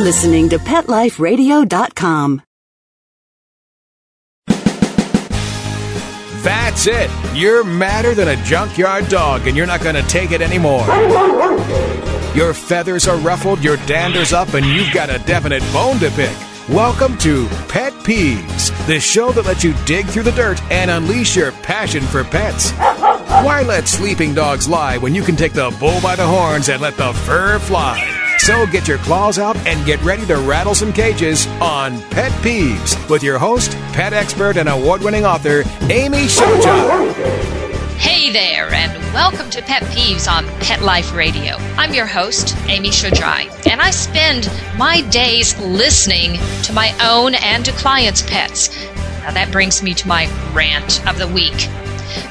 listening to PetLifeRadio.com. That's it. You're madder than a junkyard dog, and you're not going to take it anymore. Your feathers are ruffled, your dander's up, and you've got a definite bone to pick. Welcome to Pet Peeves, the show that lets you dig through the dirt and unleash your passion for pets. Why let sleeping dogs lie when you can take the bull by the horns and let the fur fly? So get your claws out and get ready to rattle some cages on Pet Peeves with your host, pet expert, and award winning author, Amy Shojai. Hey there, and welcome to Pet Peeves on Pet Life Radio. I'm your host, Amy Shojai, and I spend my days listening to my own and to clients' pets. Now that brings me to my rant of the week.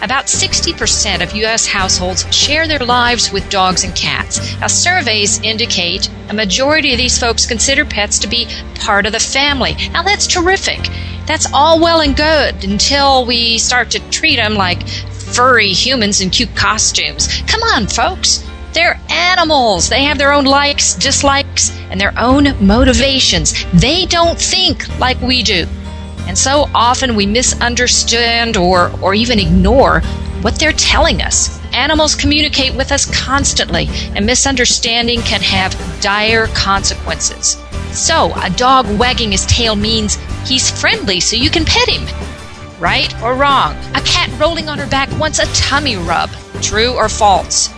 About 60% of U.S. households share their lives with dogs and cats. Now, surveys indicate a majority of these folks consider pets to be part of the family. Now, that's terrific. That's all well and good until we start to treat them like furry humans in cute costumes. Come on, folks. They're animals. They have their own likes, dislikes, and their own motivations. They don't think like we do. And so often we misunderstand or, or even ignore what they're telling us. Animals communicate with us constantly, and misunderstanding can have dire consequences. So, a dog wagging his tail means he's friendly so you can pet him. Right or wrong? A cat rolling on her back wants a tummy rub. True or false?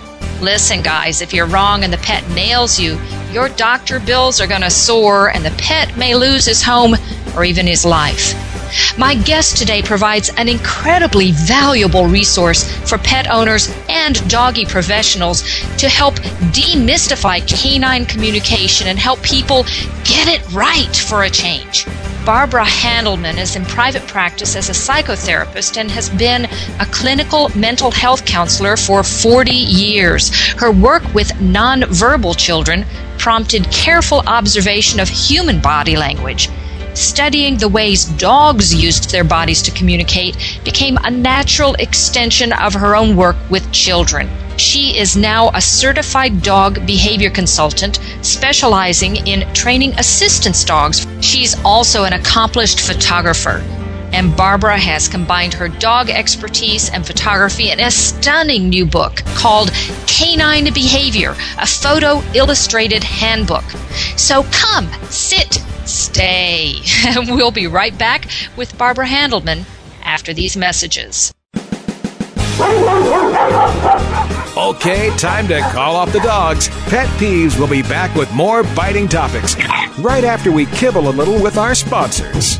Listen, guys, if you're wrong and the pet nails you, your doctor bills are going to soar and the pet may lose his home or even his life. My guest today provides an incredibly valuable resource for pet owners and doggy professionals to help demystify canine communication and help people get it right for a change. Barbara Handelman is in private practice as a psychotherapist and has been a clinical mental health counselor for 40 years. Her work with nonverbal children prompted careful observation of human body language studying the ways dogs used their bodies to communicate became a natural extension of her own work with children. She is now a certified dog behavior consultant specializing in training assistance dogs. She's also an accomplished photographer. And Barbara has combined her dog expertise and photography in a stunning new book called Canine Behavior, a photo illustrated handbook. So come, sit, stay. we'll be right back with Barbara Handelman after these messages. Okay, time to call off the dogs. Pet Peeves will be back with more biting topics right after we kibble a little with our sponsors.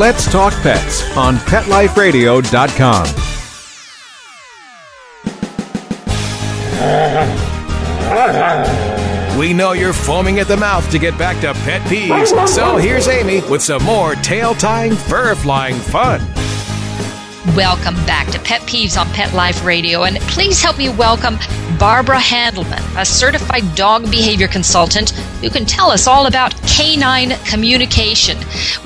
Let's Talk Pets on PetLifeRadio.com. We know you're foaming at the mouth to get back to pet peeves, so here's Amy with some more tail tying, fur flying fun. Welcome back to Pet Peeves on Pet Life Radio, and please help me welcome Barbara Handelman, a certified dog behavior consultant who can tell us all about canine communication.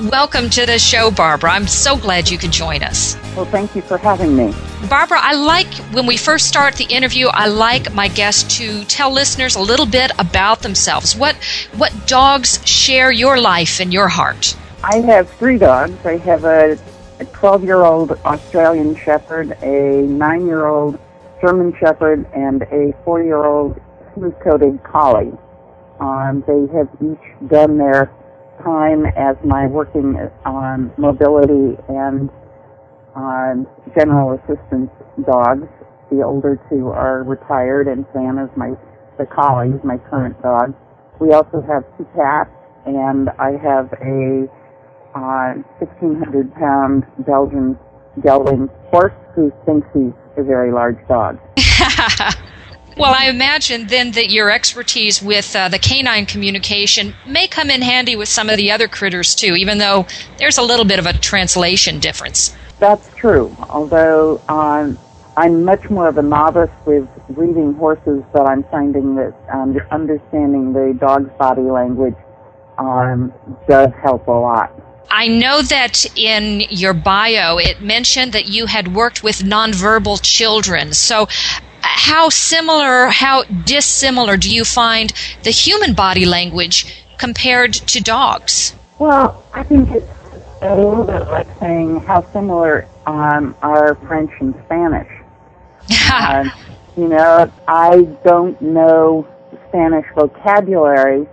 Welcome to the show, Barbara. I'm so glad you could join us. Well, thank you for having me. Barbara, I like when we first start the interview, I like my guests to tell listeners a little bit about themselves. What what dogs share your life and your heart? I have three dogs. I have a a 12 year old Australian Shepherd, a 9 year old German Shepherd, and a 4 year old smooth coated Collie. Um, they have each done their time as my working on mobility and on general assistance dogs. The older two are retired, and Sam is my the collie, is my current dog. We also have two cats, and I have a uh, 1,600 pound Belgian gelding horse who thinks he's a very large dog. well, I imagine then that your expertise with uh, the canine communication may come in handy with some of the other critters too, even though there's a little bit of a translation difference. That's true, although um, I'm much more of a novice with reading horses, but I'm finding that um, understanding the dog's body language um, does help a lot. I know that in your bio it mentioned that you had worked with nonverbal children. So, how similar, how dissimilar do you find the human body language compared to dogs? Well, I think it's a little bit like saying how similar um, are French and Spanish. uh, you know, I don't know Spanish vocabulary,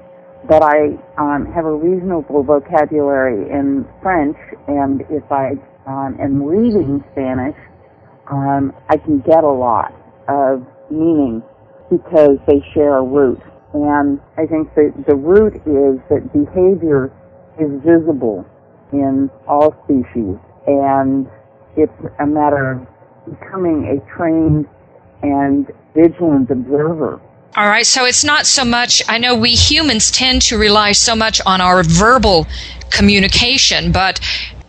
but I um, have a reasonable vocabulary in French, and if I um, am reading Spanish, um, I can get a lot of meaning because they share a root. And I think that the root is that behavior is visible in all species, and it's a matter of becoming a trained and vigilant observer all right, so it's not so much, I know we humans tend to rely so much on our verbal communication, but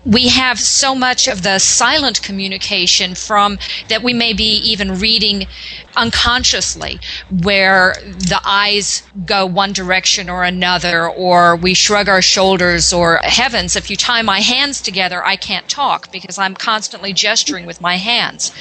we have so much of the silent communication from that we may be even reading unconsciously where the eyes go one direction or another or we shrug our shoulders or heavens if you tie my hands together i can't talk because i'm constantly gesturing with my hands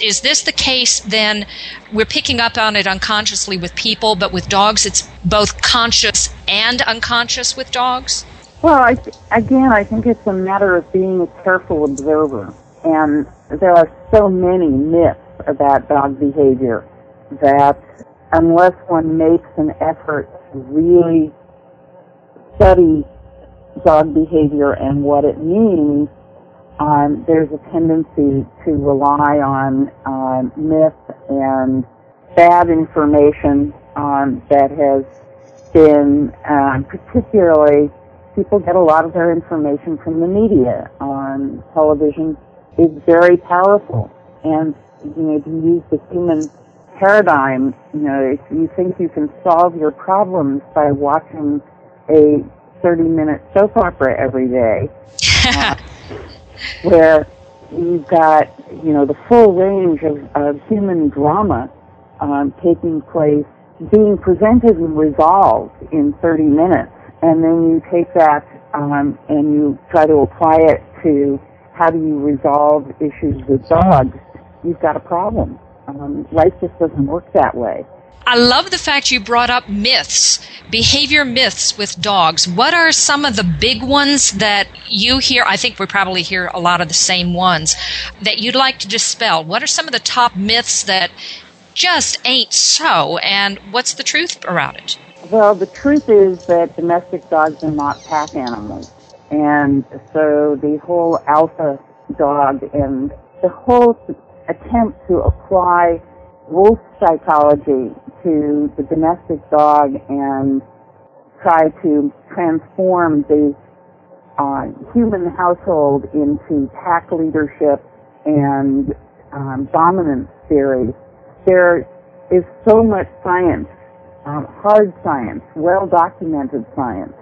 is this the case then we're picking up on it unconsciously with people, but with dogs it's both conscious and unconscious with dogs? Well, I, again, I think it's a matter of being a careful observer. And there are so many myths about dog behavior that unless one makes an effort to really study dog behavior and what it means, um, there's a tendency to rely on um, myth and bad information um, that has been um, particularly people get a lot of their information from the media. On television is very powerful, and you know to use the human paradigm, you know if you think you can solve your problems by watching a 30 minute soap opera every day. Uh, where you've got, you know, the full range of, of human drama um, taking place, being presented and resolved in 30 minutes. And then you take that um, and you try to apply it to how do you resolve issues with dogs. You've got a problem. Um, life just doesn't work that way. I love the fact you brought up myths, behavior myths with dogs. What are some of the big ones that you hear? I think we probably hear a lot of the same ones that you'd like to dispel. What are some of the top myths that just ain't so, and what's the truth around it? Well, the truth is that domestic dogs are not pack animals. And so the whole alpha dog and the whole attempt to apply wolf psychology to the domestic dog and try to transform the uh, human household into pack leadership and um, dominance theory. There is so much science um, hard science, well documented science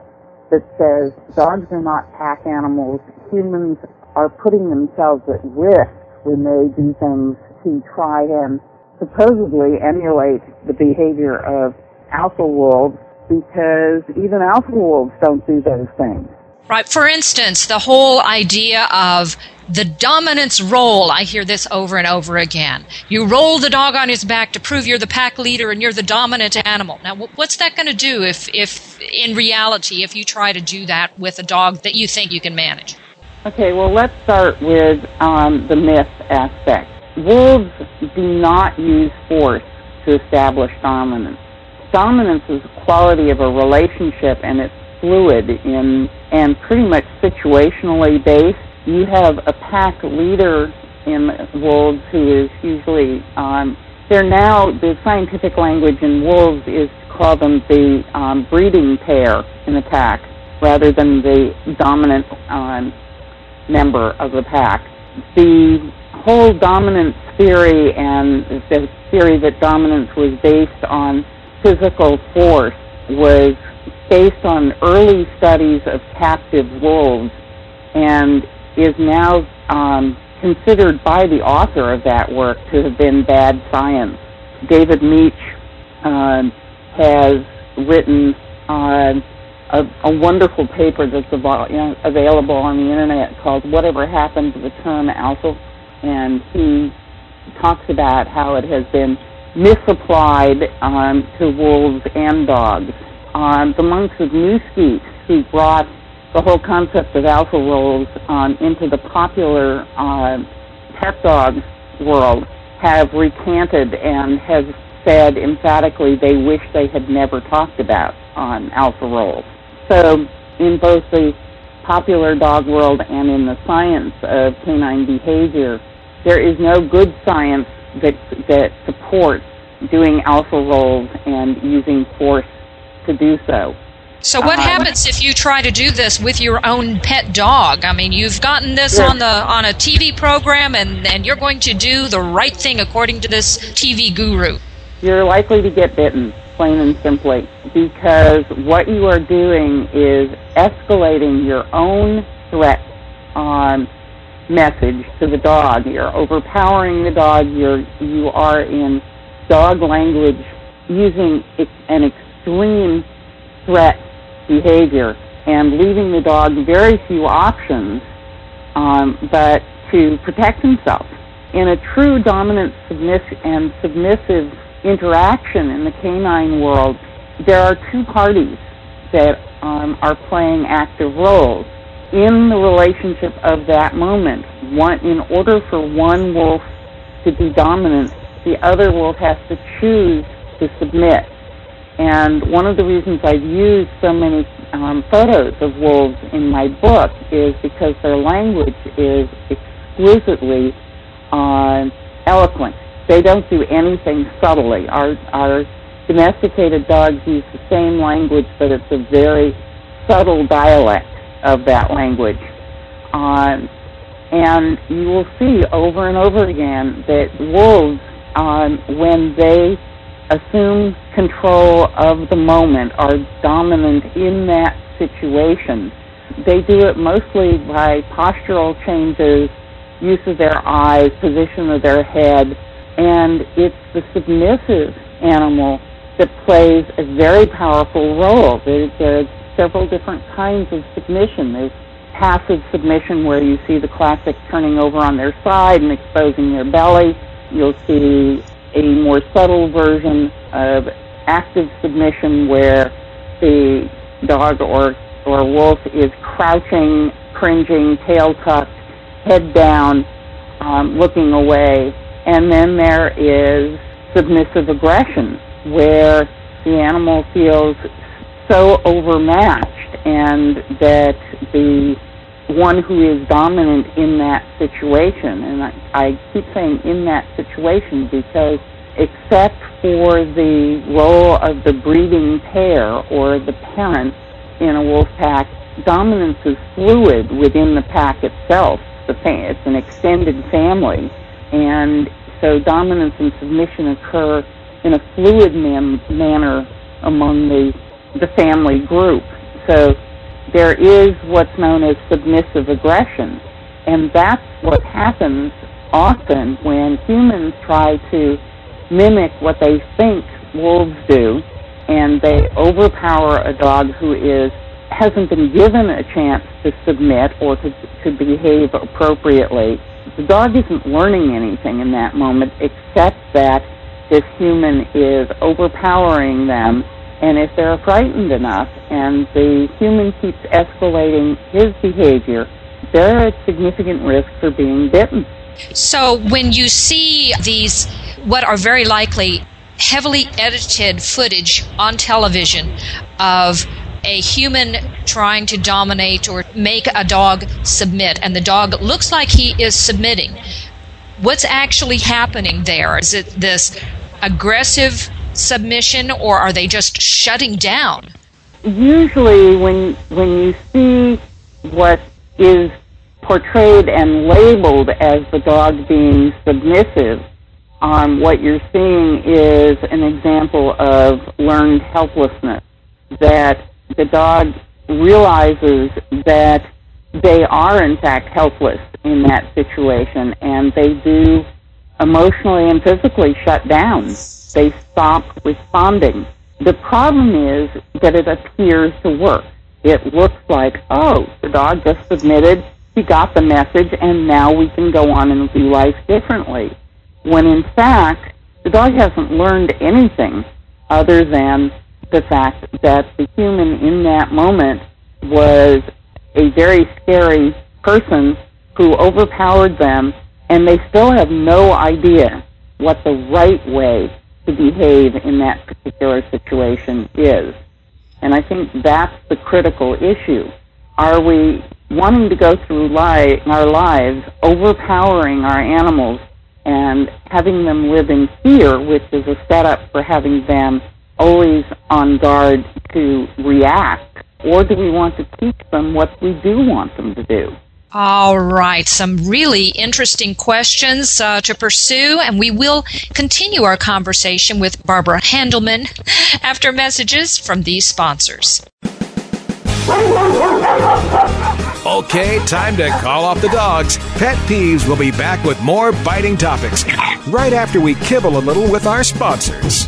that says dogs are not pack animals. Humans are putting themselves at risk when they do things to try and supposedly emulate the behavior of alpha wolves because even alpha wolves don't do those things. Right. For instance, the whole idea of the dominance role. I hear this over and over again. You roll the dog on his back to prove you're the pack leader and you're the dominant animal. Now, what's that going to do if, if in reality, if you try to do that with a dog that you think you can manage? Okay, well, let's start with um, the myth aspect. Wolves do not use force to establish dominance. Dominance is a quality of a relationship and it's fluid in and pretty much situationally based. You have a pack leader in wolves who is usually um, they're now the scientific language in wolves is to call them the um, breeding pair in the pack rather than the dominant um, member of the pack. The whole dominance theory and the theory that dominance was based on physical force was based on early studies of captive wolves and is now um, considered by the author of that work to have been bad science. David Mech uh, has written uh, a, a, wonderful paper that's av- you know, available on the internet called Whatever Happened to the Term Alpha, and he talks about how it has been misapplied um, to wolves and dogs on the monks of New Skete who brought the whole concept of alpha wolves um, into the popular uh, pet dog world have recanted and have said emphatically they wish they had never talked about um, alpha roles. So in both the popular dog world and in the science of canine behavior, there is no good science that that supports doing alpha roles and using force to do so. So what uh, happens if you try to do this with your own pet dog? I mean, you've gotten this on the on a TV program and and you're going to do the right thing according to this TV guru. You're likely to get bitten, plain and simply, because what you are doing is escalating your own threat on message to the dog. You're overpowering the dog. You're you are in dog language using an extreme threat behavior and leaving the dog very few options um, but to protect himself. In a true dominant submiss- and submissive interaction in the canine world, there are two parties that um, are playing active roles in the relationship of that moment. One, in order for one wolf to be dominant, the other wolf has to choose to submit. And one of the reasons I've used so many um, photos of wolves in my book is because their language is exquisitely uh, eloquent. They don't do anything subtly. Our, our domesticated dogs use the same language, but it's a very subtle dialect of that language. Um, and you will see over and over again that wolves, um, when they assume control of the moment, are dominant in that situation. They do it mostly by postural changes, use of their eyes, position of their head, and it's the submissive animal that plays a very powerful role. There, there's several different kinds of submission. There's passive submission where you see the classic turning over on their side and exposing their belly. You'll see a more subtle version of active submission where the dog or, or wolf is crouching, cringing, tail tucked, head down, um, looking away. And then there is submissive aggression where the animal feels so overmatched and that the one who is dominant in that situation, and I, I keep saying in that situation because except for the role of the breeding pair or the parent in a wolf pack, dominance is fluid within the pack itself. The it's an extended family, and so dominance and submission occur in a fluid man- manner among the the family group. So there is what's known as submissive aggression, and that's what happens often when humans try to mimic what they think wolves do, and they overpower a dog who is hasn't been given a chance to submit or to, to behave appropriately. The dog isn't learning anything in that moment except that this human is overpowering them and if they're frightened enough and the human keeps escalating his behavior, they're at significant risk for being bitten. So when you see these, what are very likely heavily edited footage on television of a human trying to dominate or make a dog submit, and the dog looks like he is submitting. What's actually happening there? Is it this aggressive submission, or are they just shutting down? Usually, when when you see what is portrayed and labeled as the dog being submissive, um, what you're seeing is an example of learned helplessness. That the dog realizes that they are in fact helpless in that situation, and they do emotionally and physically shut down they stop responding. The problem is that it appears to work. It looks like, oh, the dog just submitted, he got the message, and now we can go on and do life differently. When in fact, the dog hasn't learned anything other than the fact that the human in that moment was a very scary person who overpowered them, and they still have no idea what the right way to behave in that particular situation is. And I think that's the critical issue. Are we wanting to go through li- our lives overpowering our animals and having them live in fear, which is a setup for having them always on guard to react? Or do we want to teach them what we do want them to do? All right, some really interesting questions uh, to pursue, and we will continue our conversation with Barbara Handelman after messages from these sponsors. Okay, time to call off the dogs. Pet Peeves will be back with more biting topics right after we kibble a little with our sponsors.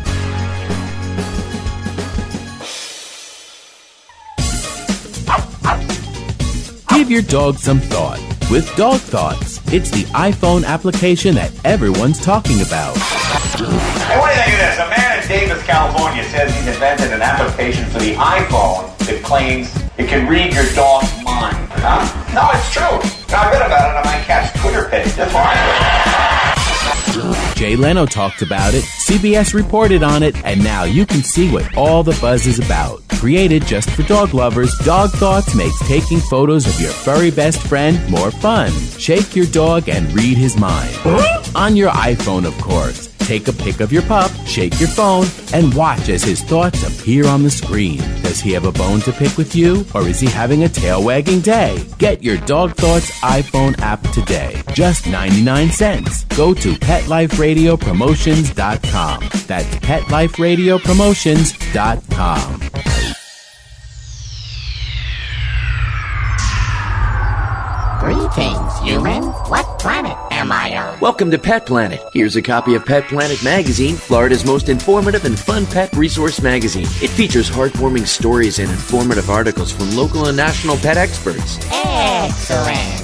Give your dog some thought with Dog Thoughts. It's the iPhone application that everyone's talking about. Hey, what do you think of this? A man in Davis, California says he's invented an application for the iPhone that claims it can read your dog's mind. Huh? No, it's true. I read about it on my cat's Twitter page. That's why. Jay Leno talked about it, CBS reported on it, and now you can see what all the buzz is about. Created just for dog lovers, Dog Thoughts makes taking photos of your furry best friend more fun. Shake your dog and read his mind. On your iPhone, of course. Take a pic of your pup, shake your phone, and watch as his thoughts appear on the screen. Does he have a bone to pick with you, or is he having a tail wagging day? Get your Dog Thoughts iPhone app today. Just 99 cents. Go to PetLifeRadioPromotions.com. That's PetLifeRadioPromotions.com. Greetings, humans. What planet am I on? Welcome to Pet Planet. Here's a copy of Pet Planet Magazine, Florida's most informative and fun pet resource magazine. It features heartwarming stories and informative articles from local and national pet experts. Excellent.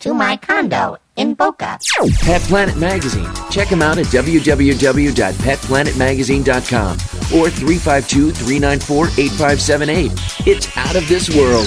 to my condo in Boca. Pet Planet Magazine. Check them out at www.petplanetmagazine.com or 352 394 8578. It's out of this world.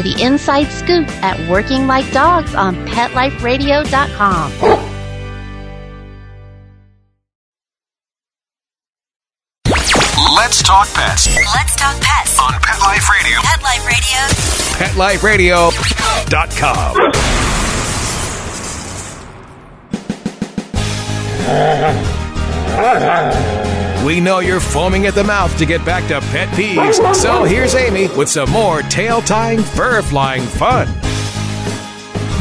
the inside scoop at Working Like Dogs on PetLifeRadio.com. Let's talk pets Let's talk pets on Pet Life Radio. Pet Life Radio. PetLifeRadio.com. We know you're foaming at the mouth to get back to pet peeves, so here's Amy with some more tail tying, fur flying fun.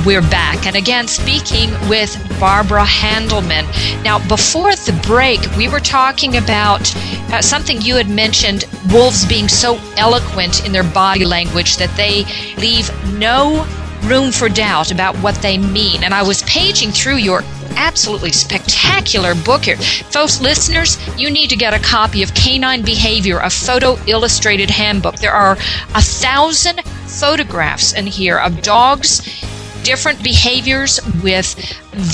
We're back, and again, speaking with Barbara Handelman. Now, before the break, we were talking about uh, something you had mentioned wolves being so eloquent in their body language that they leave no room for doubt about what they mean. And I was paging through your absolutely spectacular book here. Folks, listeners, you need to get a copy of Canine Behavior, a photo illustrated handbook. There are a thousand photographs in here of dogs different behaviors with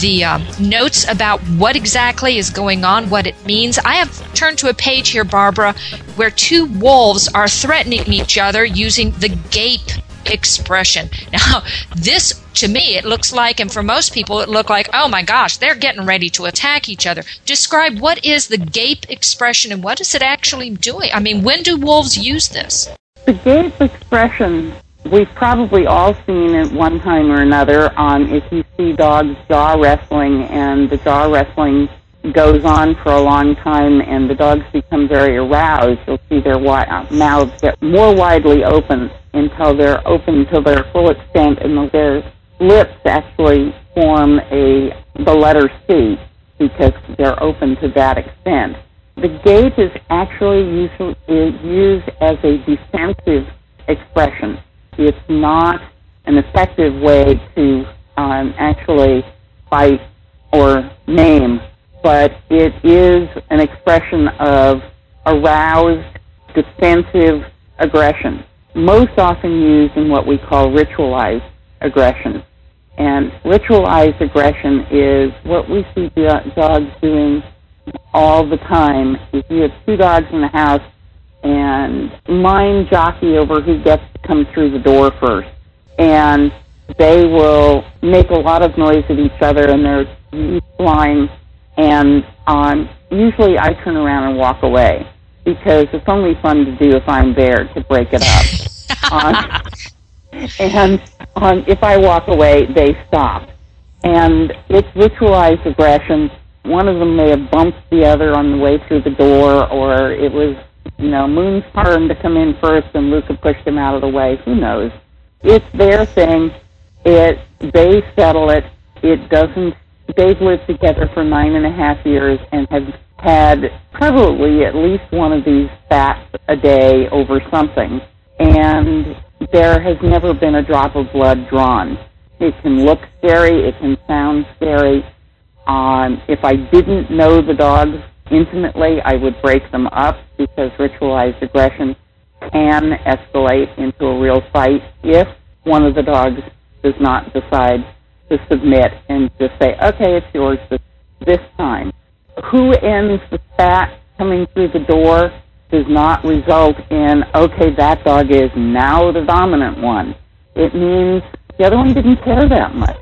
the uh, notes about what exactly is going on, what it means. I have turned to a page here, Barbara, where two wolves are threatening each other using the gape expression. Now, this to me, it looks like, and for most people, it looked like, oh my gosh, they're getting ready to attack each other. Describe what is the gape expression and what is it actually doing? I mean, when do wolves use this? The gape expression we've probably all seen at one time or another on if you see dogs jaw wrestling and the jaw wrestling goes on for a long time and the dogs become very aroused, you'll see their uh, mouths get more widely open until they're open to their full extent and their lips actually form a the letter C because they're open to that extent. The gape is actually is used as a defensive expression it's not an effective way to um, actually fight or name, but it is an expression of aroused defensive aggression, most often used in what we call ritualized aggression. And ritualized aggression is what we see dogs doing all the time. If you have two dogs in the house and mind jockey over who gets to come through the door first. And they will make a lot of noise at each other and they're flying. And um, usually I turn around and walk away because it's only fun to do if I'm there to break it up. um, and um, if I walk away, they stop. And it's ritualized aggression. One of them may have bumped the other on the way through the door, or it was you know, Moon's turn to come in first and Luca pushed him out of the way. Who knows? It's their thing. It they settle it. It doesn't. They've lived together for nine and a half years and have had probably at least one of these spats a day over something, and there has never been a drop of blood drawn. It can look scary. It can sound scary. Um, if I didn't know the dogs intimately, I would break them up because ritualized aggression can escalate into a real fight if one of the dogs does not decide to submit and just say, okay, it's yours this, this time. Who ends the spat coming through the door does not result in, okay, that dog is now the dominant one. It means the other one didn't care that much.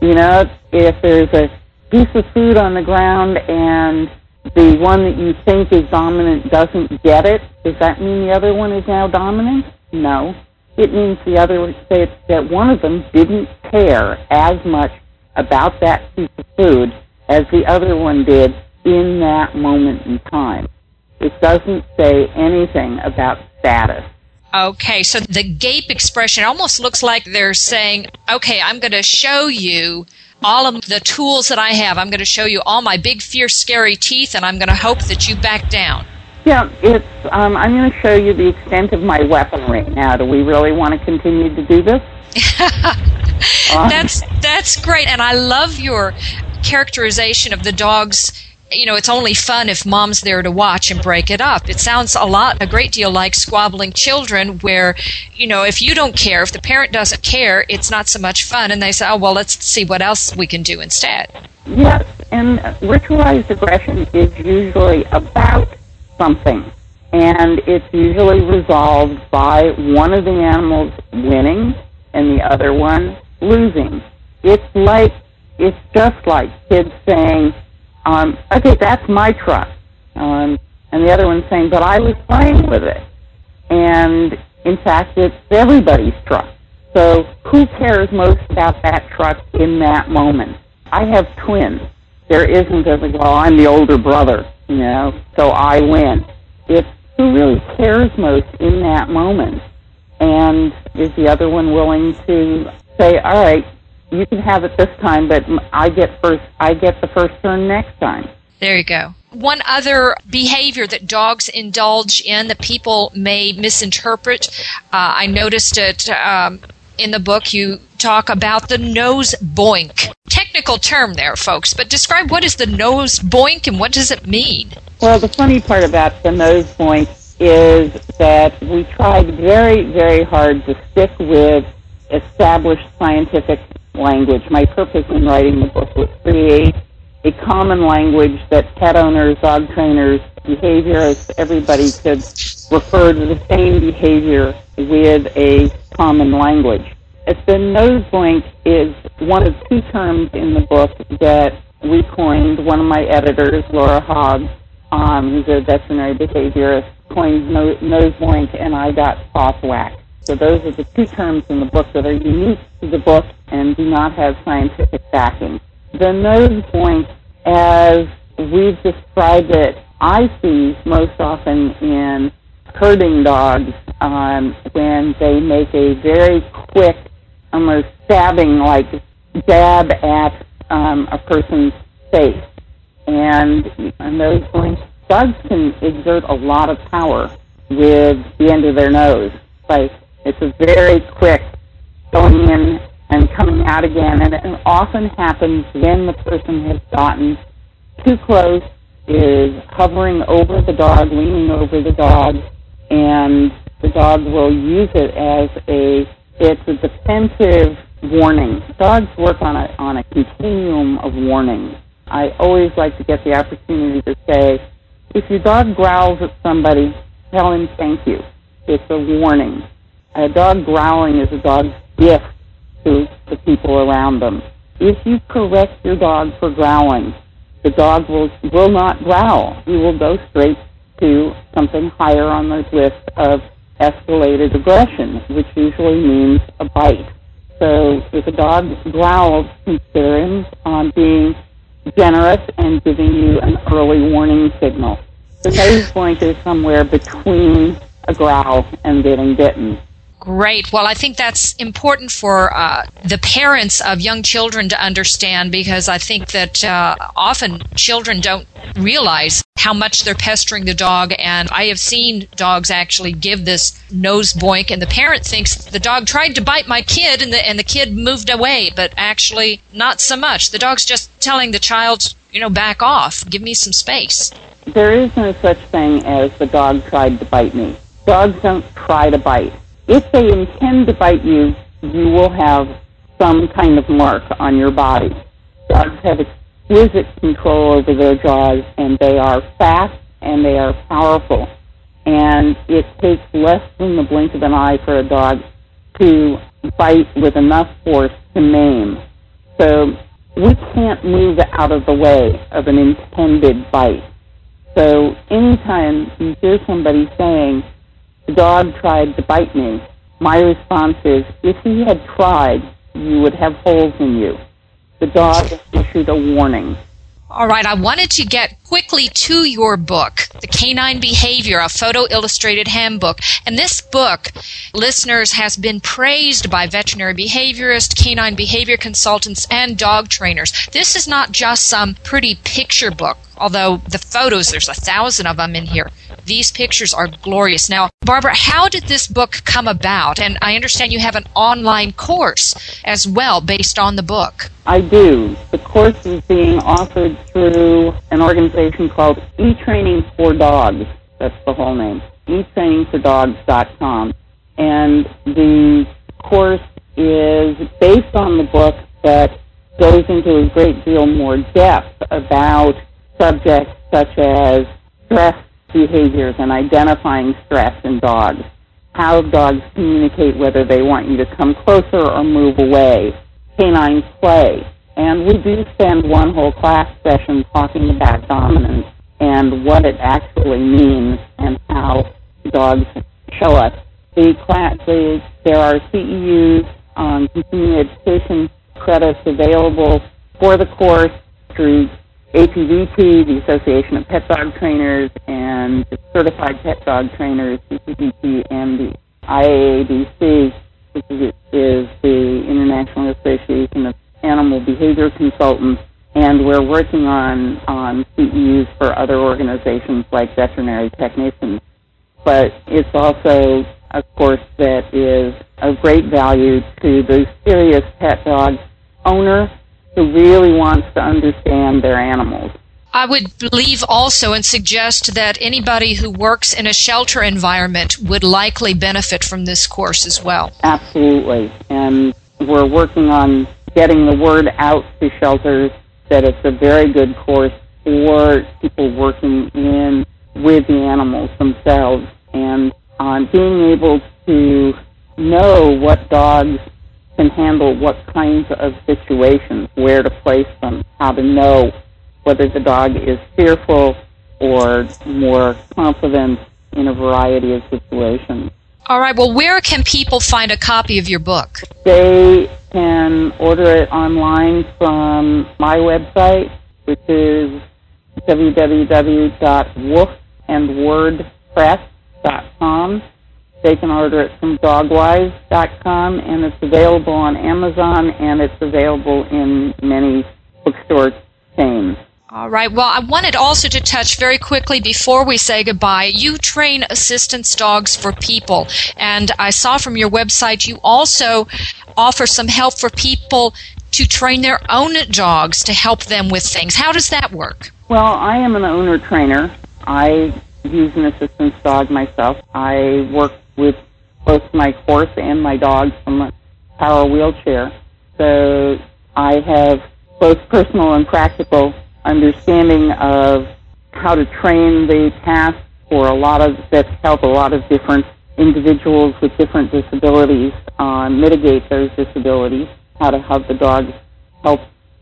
You know, if there's a piece of food on the ground and the one that you think is dominant doesn't get it, does that mean the other one is now dominant? No. It means the other that, that one of them didn't care as much about that piece of food as the other one did in that moment in time. It doesn't say anything about status. Okay, so the gape expression almost looks like they're saying, okay, I'm going to show you all of the tools that I have. I'm going to show you all my big, fierce, scary teeth, and I'm going to hope that you back down. Yeah, it's. Um, I'm going to show you the extent of my weaponry. Now, do we really want to continue to do this? that's that's great, and I love your characterization of the dogs. You know, it's only fun if mom's there to watch and break it up. It sounds a lot, a great deal like squabbling children, where, you know, if you don't care, if the parent doesn't care, it's not so much fun, and they say, oh, well, let's see what else we can do instead. Yes, and ritualized aggression is usually about something, and it's usually resolved by one of the animals winning and the other one losing. It's like it's just like kids saying, um, "Okay, that's my truck," um, and the other one saying, "But I was playing with it," and in fact, it's everybody's truck. So who cares most about that truck in that moment? I have twins. There isn't a well, I'm the older brother, you know, so I win. It's who really cares most in that moment, and is the other one willing to say, all right, you can have it this time, but I get first. I get the first turn next time. There you go. One other behavior that dogs indulge in that people may misinterpret. Uh, I noticed it um, in the book. You talk about the nose boink. Technical term there, folks, but describe what is the nose boink and what does it mean? Well, the funny part about the nose boink is that we tried very, very hard to stick with established scientific language. My purpose in writing the book was to create a common language that pet owners, dog trainers, behaviorists, everybody could refer to the same behavior with a common language. The nose boink is one of two terms in the book that we coined. One of my editors, Lore Haug, um, who's a veterinary behaviorist, coined nose boink, and I got soft whack. So those are the two terms in the book that are unique to the book and do not have scientific backing. The nose as we've described it, I see most often in herding dogs um, when they make a very quick, almost stabbing like dab at um, a person's face. And, and those boinks, dogs can exert a lot of power with the end of their nose. Like it's a very quick going in and coming out again, and it often happens when the person has gotten too close, is hovering over the dog, leaning over the dog, and the dog will use it as a it's a defensive warning. Dogs work on a on a continuum of warnings. I always like to get the opportunity to say, if your dog growls at somebody, tell him thank you. It's a warning. A dog growling is a dog's gift to the people around them. If you correct your dog for growling, the dog will will not growl. He will go straight to something higher on the list of escalated aggression, which usually means a bite. So if a dog growls, consider him um, being generous and giving you an early warning signal. The nose boink is somewhere between a growl and getting bitten. Great. Well, I think that's important for uh, the parents of young children to understand because I think that uh, often children don't realize how much they're pestering the dog. And I have seen dogs actually give this nose boink, and the parent thinks the dog tried to bite my kid, and the and the kid moved away, but actually not so much. The dog's just telling the child, you know, back off, give me some space. There is no such thing as the dog tried to bite me. Dogs don't try to bite if they intend to bite you, you will have some kind of mark on your body. Dogs have exquisite control over their jaws, and they are fast and they are powerful. And it takes less than the blink of an eye for a dog to bite with enough force to maim. So we can't move out of the way of an intended bite. So anytime you hear somebody saying, the dog tried to bite me. My response is, if he had tried, you would have holes in you. The dog issued a warning. All right, I wanted to get quickly to your book, The Canine Behavior, a photo illustrated handbook. And this book, listeners, has been praised by veterinary behaviorists, canine behavior consultants, and dog trainers. This is not just some pretty picture book although the photos, there's a thousand of them in here. These pictures are glorious. Now, Barbara, how did this book come about? And I understand you have an online course as well based on the book. I do. The course is being offered through an organization called E-Training for Dogs. That's the whole name. etrainingfordogs.com. And the course is based on the book that goes into a great deal more depth about subjects such as stress behaviors and identifying stress in dogs, how dogs communicate whether they want you to come closer or move away, canine play. And we do spend one whole class session talking about dominance and what it actually means and how dogs show us. The class, the, there are CEUs, um, continuing education credits available for the course through APDT, the Association of Pet Dog Trainers, and Certified Pet Dog Trainers, CPDT, and the IAABC, which is the International Association of Animal Behavior Consultants, and we're working on, on CEUs for other organizations like veterinary technicians. But it's also a course that is of great value to the serious pet dog owner who really wants to understand their animals. I would believe also and suggest that anybody who works in a shelter environment would likely benefit from this course as well. Absolutely. And we're working on getting the word out to shelters that it's a very good course for people working in with the animals themselves and on being able to know what dogs can handle what kinds of situations, where to place them, how to know whether the dog is fearful or more confident in a variety of situations. All right, well, where can people find a copy of your book? They can order it online from my website, which is www.woofandwordpress.com. They can order it from dogwise.com, and it's available on Amazon, and it's available in many bookstore chains. All right. Well, I wanted also to touch very quickly before we say goodbye. You train assistance dogs for people, and I saw from your website you also offer some help for people to train their own dogs to help them with things. How does that work? Well, I am an owner trainer. I use an assistance dog myself. I work with both my horse and my dog from a power wheelchair. So I have both personal and practical understanding of how to train the task for a lot of that help a lot of different individuals with different disabilities uh, mitigate those disabilities, how to have the dogs help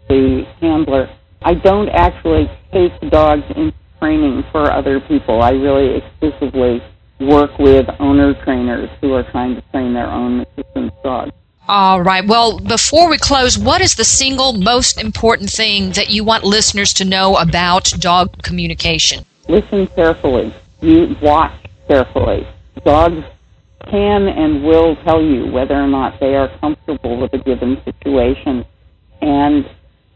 the handler. I don't actually take dogs in training for other people. I really exclusively work with owner trainers who are trying to train their own assistance dogs. All right. Well, before we close, what is the single most important thing that you want listeners to know about dog communication? Listen carefully. You watch carefully. Dogs can and will tell you whether or not they are comfortable with a given situation. And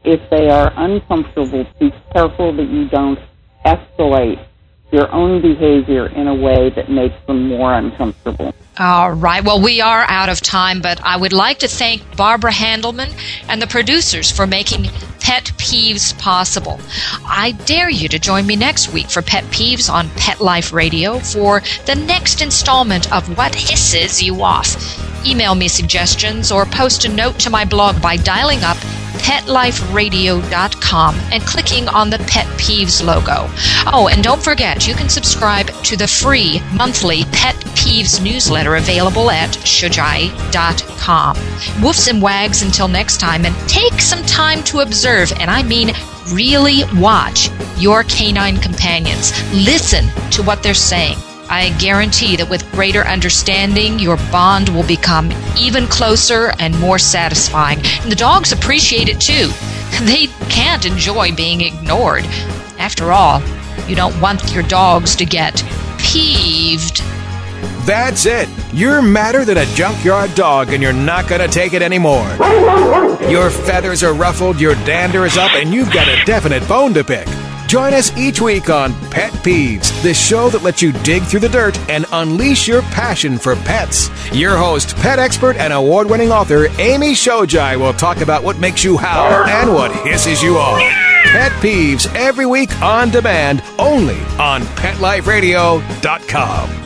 if they are uncomfortable, be careful that you don't escalate your own behavior in a way that makes them more uncomfortable. All right. Well, we are out of time, but I would like to thank Barbara Handelman and the producers for making Pet Peeves possible. I dare you to join me next week for Pet Peeves on Pet Life Radio for the next installment of What Hisses You Off. Email me suggestions or post a note to my blog by dialing up PetLifeRadio.com and clicking on the Pet Peeves logo. Oh, and don't forget, you can subscribe to the free monthly Pet Peeves newsletter available at Shojai.com. Woofs and wags until next time, and take some time to observe, and I mean really watch your canine companions. Listen to what they're saying. I guarantee that with greater understanding, your bond will become even closer and more satisfying. And the dogs appreciate it too. They can't enjoy being ignored. After all, you don't want your dogs to get peeved. That's it. You're madder than a junkyard dog and you're not going to take it anymore. Your feathers are ruffled, your dander is up, and you've got a definite bone to pick. Join us each week on Pet Peeves, the show that lets you dig through the dirt and unleash your passion for pets. Your host, pet expert and award winning author Amy Shojai will talk about what makes you howl and what hisses you off. Pet Peeves every week on demand only on PetLifeRadio.com.